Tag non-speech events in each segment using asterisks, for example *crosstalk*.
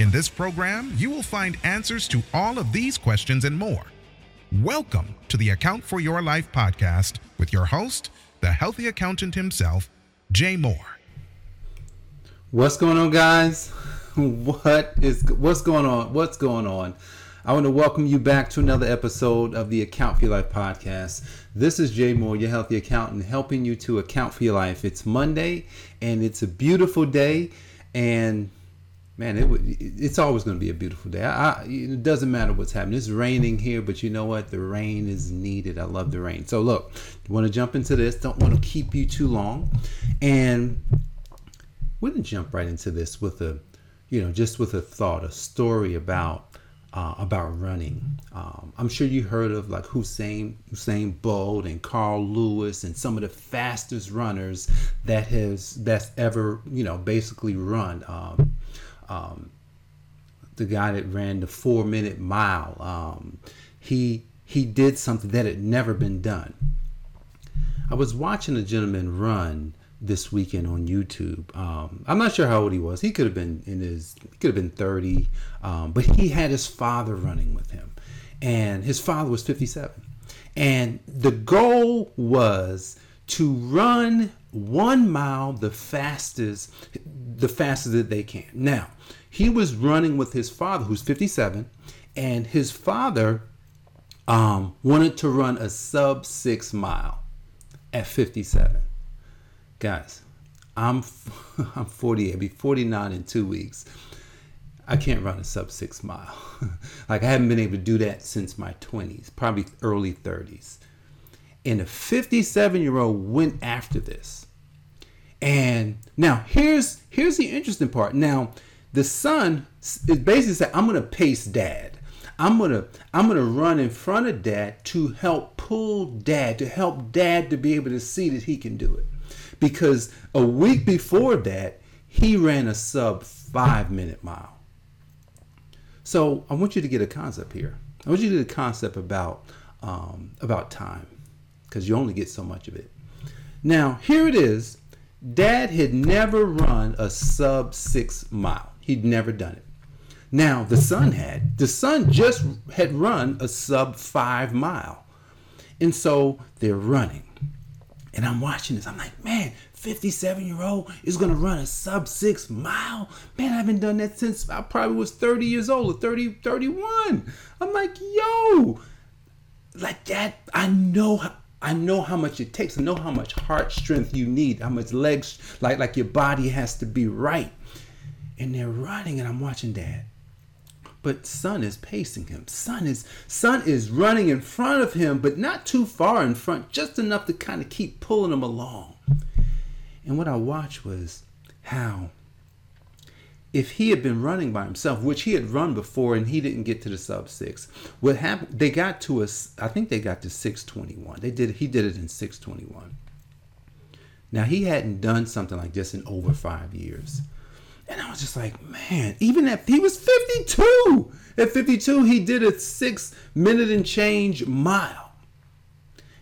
In this program, you will find answers to all of these questions and more. Welcome to the Account for Your Life podcast with your host, the healthy accountant himself, Jay Moore. What's going on, guys? What is what's going on? What's going on? I want to welcome you back to another episode of the Account for Your Life podcast. This is Jay Moore, your healthy accountant, helping you to account for your life. It's Monday, and it's a beautiful day, and man, it it's always going to be a beautiful day. I, it doesn't matter what's happening. It's raining here, but you know what? The rain is needed. I love the rain. So look, want to jump into this? Don't want to keep you too long, and we're gonna jump right into this with a, you know, just with a thought, a story about uh, about running. Um, I'm sure you heard of like Usain Usain Bolt and Carl Lewis and some of the fastest runners that has that's ever you know basically run. Um, um, the guy that ran the four minute mile, um, he he did something that had never been done. I was watching a gentleman run this weekend on YouTube. Um, I'm not sure how old he was. He could have been in his, he could have been 30, um, but he had his father running with him, and his father was 57. And the goal was to run one mile the fastest, the fastest that they can. Now, he was running with his father, who's 57, and his father um, wanted to run a sub six mile at 57 guys, I'm *laughs* I'm 48, I'll be 49 in two weeks. I can't run a sub six mile. *laughs* like I haven't been able to do that since my 20s, probably early 30s. And a 57 year old went after this. And now here's here's the interesting part. Now the son is basically saying, I'm gonna pace dad. I'm gonna I'm gonna run in front of dad to help pull dad, to help dad to be able to see that he can do it because a week before that, he ran a sub five minute mile. So I want you to get a concept here. I want you to get a concept about um, about time because you only get so much of it. Now here it is. Dad had never run a sub six mile. He'd never done it. Now the son had. The son just had run a sub five mile, and so they're running. And I'm watching this. I'm like, man, 57 year old is gonna run a sub six mile. Man, I haven't done that since I probably was 30 years old or 30, 31. I'm like, yo, like that. I know I know how much it takes. I know how much heart strength you need, how much legs, like like your body has to be right. And they're running, and I'm watching dad but son is pacing him. Son is son is running in front of him, but not too far in front, just enough to kind of keep pulling him along. And what I watched was how if he had been running by himself, which he had run before and he didn't get to the sub six, what happened they got to us I think they got to 621. They did he did it in 621. Now he hadn't done something like this in over five years. And I was just like, man, even if he was 52. At 52, he did a six minute and change mile.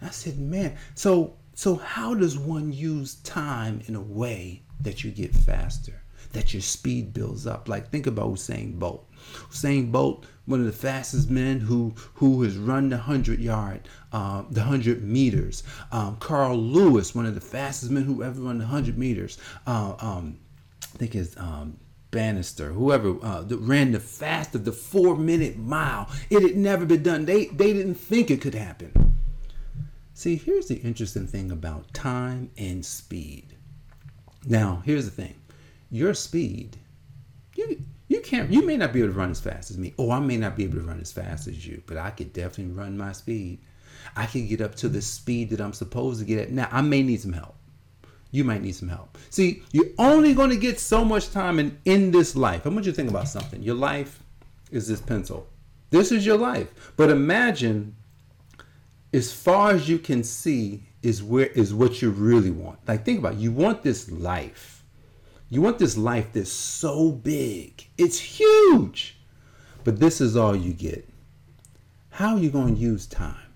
And I said, man, so so how does one use time in a way that you get faster, that your speed builds up? Like think about Usain Bolt. Usain Bolt, one of the fastest men who who has run the hundred yard, uh, the hundred meters. Um, Carl Lewis, one of the fastest men who ever run the hundred meters. Uh, um, I think is um, Bannister, whoever uh, ran the fastest, the four minute mile. It had never been done. They they didn't think it could happen. See, here's the interesting thing about time and speed. Now, here's the thing: your speed, you you can't. You may not be able to run as fast as me, or I may not be able to run as fast as you, but I could definitely run my speed. I can get up to the speed that I'm supposed to get at. Now, I may need some help you might need some help. See, you're only going to get so much time in, in this life. I want you to think about something. Your life is this pencil. This is your life. But imagine as far as you can see is where is what you really want. Like think about it. you want this life. You want this life that's so big. It's huge. But this is all you get. How are you going to use time?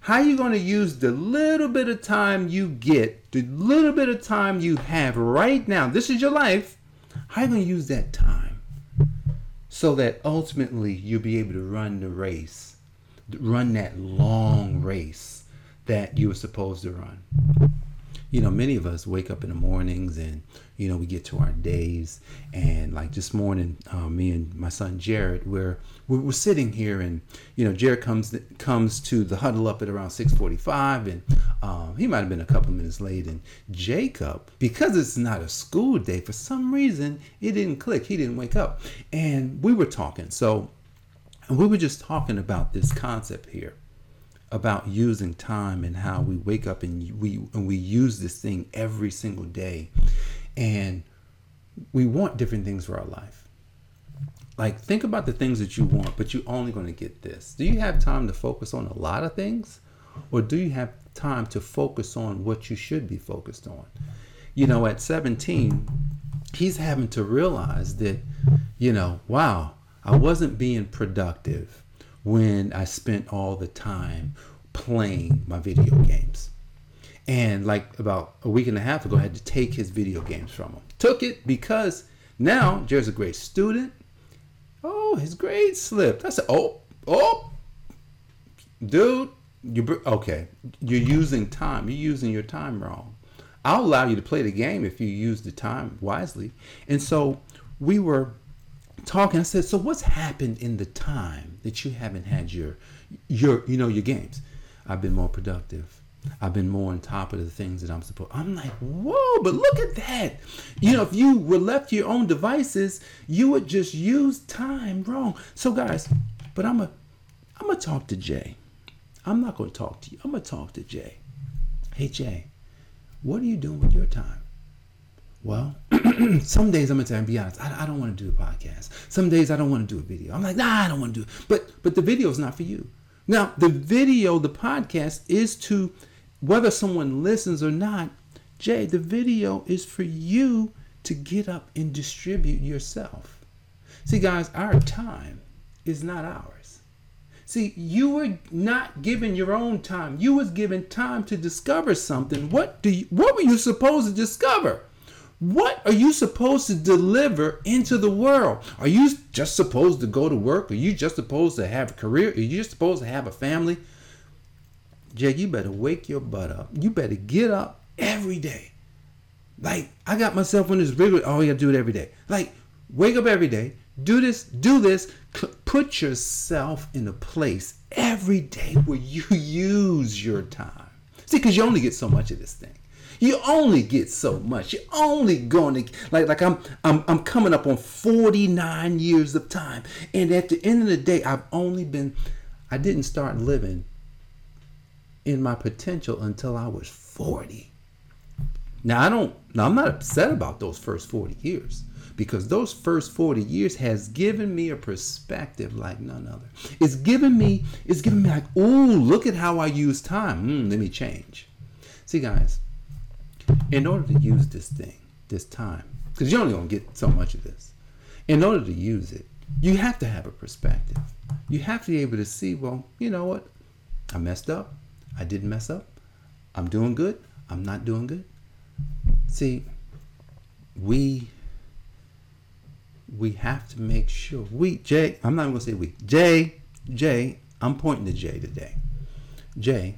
How are you going to use the little bit of time you get, the little bit of time you have right now? This is your life. How are you going to use that time so that ultimately you'll be able to run the race, run that long race that you were supposed to run? You know, many of us wake up in the mornings and you know we get to our days. And like this morning uh, me and my son jared we're, we're sitting here and you know jared comes comes to the huddle up at around 6.45 and um, he might have been a couple minutes late. And jacob because it's not a school day for some reason it didn't click. He didn't wake up. And we were talking. So and we were just talking about this concept here about using time and how we wake up and we and we use this thing every single day and we want different things for our life. Like, think about the things that you want, but you're only going to get this. Do you have time to focus on a lot of things? Or do you have time to focus on what you should be focused on? You know, at 17, he's having to realize that, you know, wow, I wasn't being productive when I spent all the time playing my video games. And like about a week and a half ago, I had to take his video games from him. Took it because now Jared's a great student. Oh, his grade slipped. I said, oh, oh, dude, you okay? You're using time. You're using your time wrong. I'll allow you to play the game if you use the time wisely. And so we were talking. I said, so what's happened in the time that you haven't had your your you know your games? I've been more productive. I've been more on top of the things that I'm supposed. I'm like, whoa, but look at that. You know, if you were left to your own devices, you would just use time wrong. So, guys, but I'm a, I'm gonna talk to Jay. I'm not gonna talk to you. I'm gonna talk to Jay. Hey, Jay, what are you doing with your time? Well, *clears throat* *clears throat* some days I'm gonna be honest, I, I don't want to do a podcast. Some days I don't want to do a video. I'm like, nah, I don't want to do it. But but the video is not for you. Now, the video, the podcast is to whether someone listens or not, Jay, the video is for you to get up and distribute yourself. See, guys, our time is not ours. See, you were not given your own time. You was given time to discover something. What do you, what were you supposed to discover? What are you supposed to deliver into the world? Are you just supposed to go to work? Are you just supposed to have a career? Are you just supposed to have a family? Jake, you better wake your butt up. You better get up every day. Like, I got myself on this rigor. Oh, gotta do it every day. Like, wake up every day. Do this, do this. Put yourself in a place every day where you *laughs* use your time. See, because you only get so much of this thing. You only get so much. You're only going to like like I'm I'm I'm coming up on 49 years of time. And at the end of the day, I've only been I didn't start living in my potential until I was 40. Now I don't now I'm not upset about those first 40 years because those first 40 years has given me a perspective like none other. It's given me it's given me like, oh, look at how I use time. Mm, let me change." See guys, in order to use this thing, this time, cuz you're only going to get so much of this. In order to use it, you have to have a perspective. You have to be able to see, well, you know what? I messed up. I didn't mess up. I'm doing good. I'm not doing good. See, we we have to make sure we Jay. I'm not even gonna say we. Jay, Jay. I'm pointing to Jay today. Jay,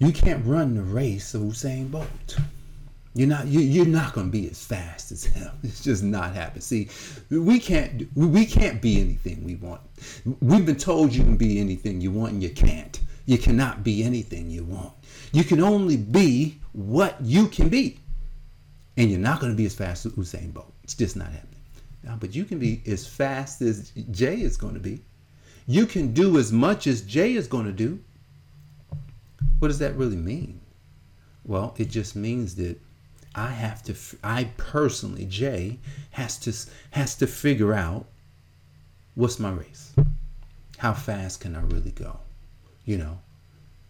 you can't run the race of Usain Bolt. You're not you, you're not going to be as fast as him. *laughs* It's just not happening. See, we can't we can't be anything we want. We've been told you can be anything you want and you can't. You cannot be anything you want. You can only be what you can be. And you're not going to be as fast as Usain Bolt. It's just not happening. Now, but you can be as fast as Jay is going to be. You can do as much as Jay is going to do. What does that really mean? Well, it just means that I have to I personally Jay has to has to figure out what's my race? How fast can I really go? You know,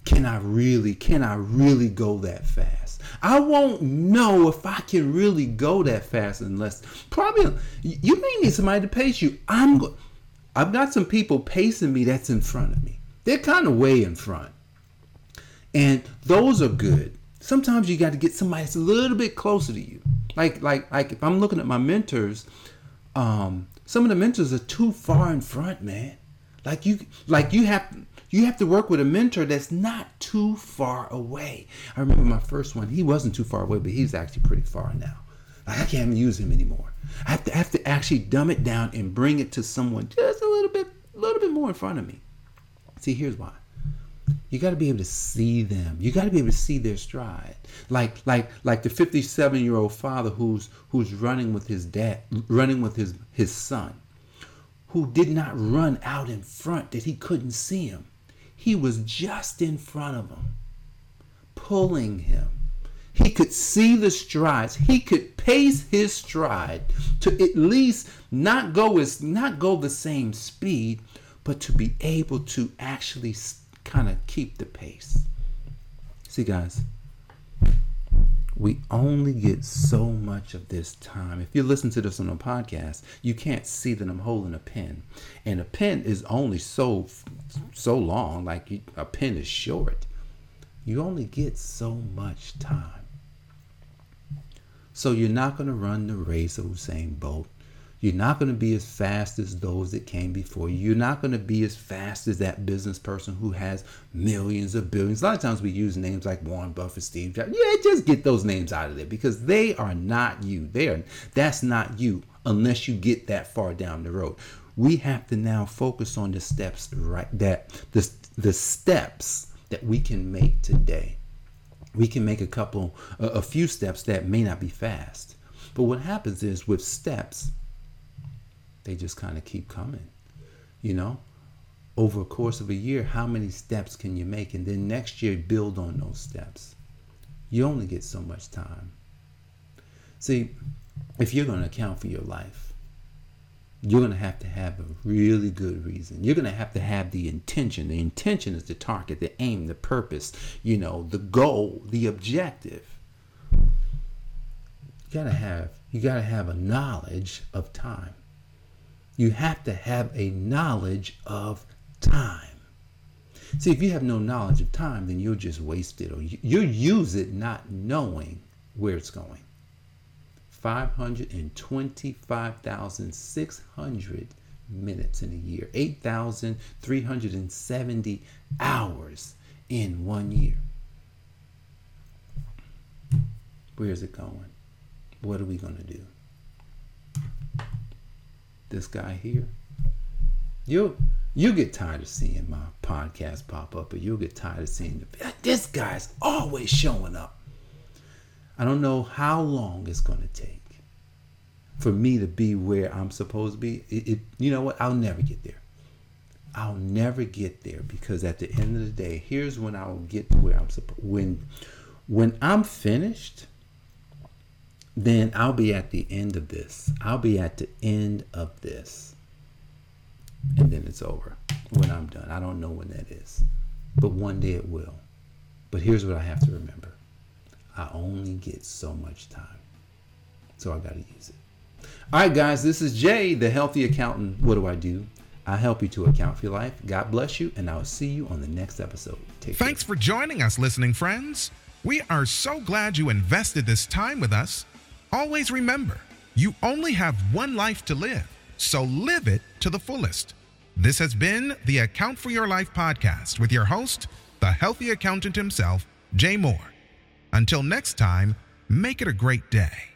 can I really, can I really go that fast? I won't know if I can really go that fast unless probably you may need somebody to pace you. I'm I've got some people pacing me that's in front of me. They're kind of way in front. And those are good. Sometimes you got to get somebody that's a little bit closer to you. Like like like if I'm looking at my mentors, um, some of the mentors are too far in front, man. Like you like you have you have to work with a mentor that's not too far away. I remember my first one, he wasn't too far away, but he's actually pretty far now. Like I can't even use him anymore. I have to I have to actually dumb it down and bring it to someone just a little bit a little bit more in front of me. See, here's why. You got to be able to see them. You got to be able to see their stride. Like like like the 57 year old father who's who's running with his dad, running with his his son, who did not run out in front that he couldn't see him. He was just in front of him, pulling him. He could see the strides. He could pace his stride to at least not go as not go the same speed, but to be able to actually kind of keep the pace. See, guys, we only get so much of this time. If you listen to this on a podcast, you can't see that I'm holding a pen, and a pen is only so so long. Like you, a pen is short. You only get so much time. So you're not going to run the race of Usain Bolt you're not going to be as fast as those that came before you. You're not going to be as fast as that business person who has millions of billions. A lot of times we use names like Warren Buffett, Steve Jobs. Yeah, just get those names out of there because they are not you. They are that's not you unless you get that far down the road. We have to now focus on the steps right that the the steps that we can make today. We can make a couple a, a few steps that may not be fast. But what happens is with steps, they just kind of keep coming. You know, over a course of a year, how many steps can you make? And then next year, build on those steps. You only get so much time. See, if you're going to account for your life, you're going to have to have a really good reason. You're going to have to have the intention. The intention is the target, the aim, the purpose, you know, the goal, the objective. You got to have you got to have a knowledge of time you have to have a knowledge of time. See, if you have no knowledge of time, then you'll just waste it or you'll use it not knowing where it's going. 525,600 minutes in a year, 8,370 hours in one year. Where's it going? What are we going to do? This guy here. You you get tired of seeing my podcast pop up, or you'll get tired of seeing the, this guy's always showing up. I don't know how long it's going to take for me to be where I'm supposed to be. It, it, you know what? I'll never get there. I'll never get there because at the end of the day, here's when I will get to where I'm supposed. When when I'm finished, then I'll be at the end of this. I'll be at the end of this. And then it's over when I'm done. I don't know when that is, but one day it will. But here's what I have to remember I only get so much time. So I got to use it. All right, guys, this is Jay, the healthy accountant. What do I do? I help you to account for your life. God bless you, and I'll see you on the next episode. Take Thanks care. for joining us, listening friends. We are so glad you invested this time with us. Always remember, you only have one life to live, so live it to the fullest. This has been the Account for Your Life podcast with your host, the healthy accountant himself, Jay Moore. Until next time, make it a great day.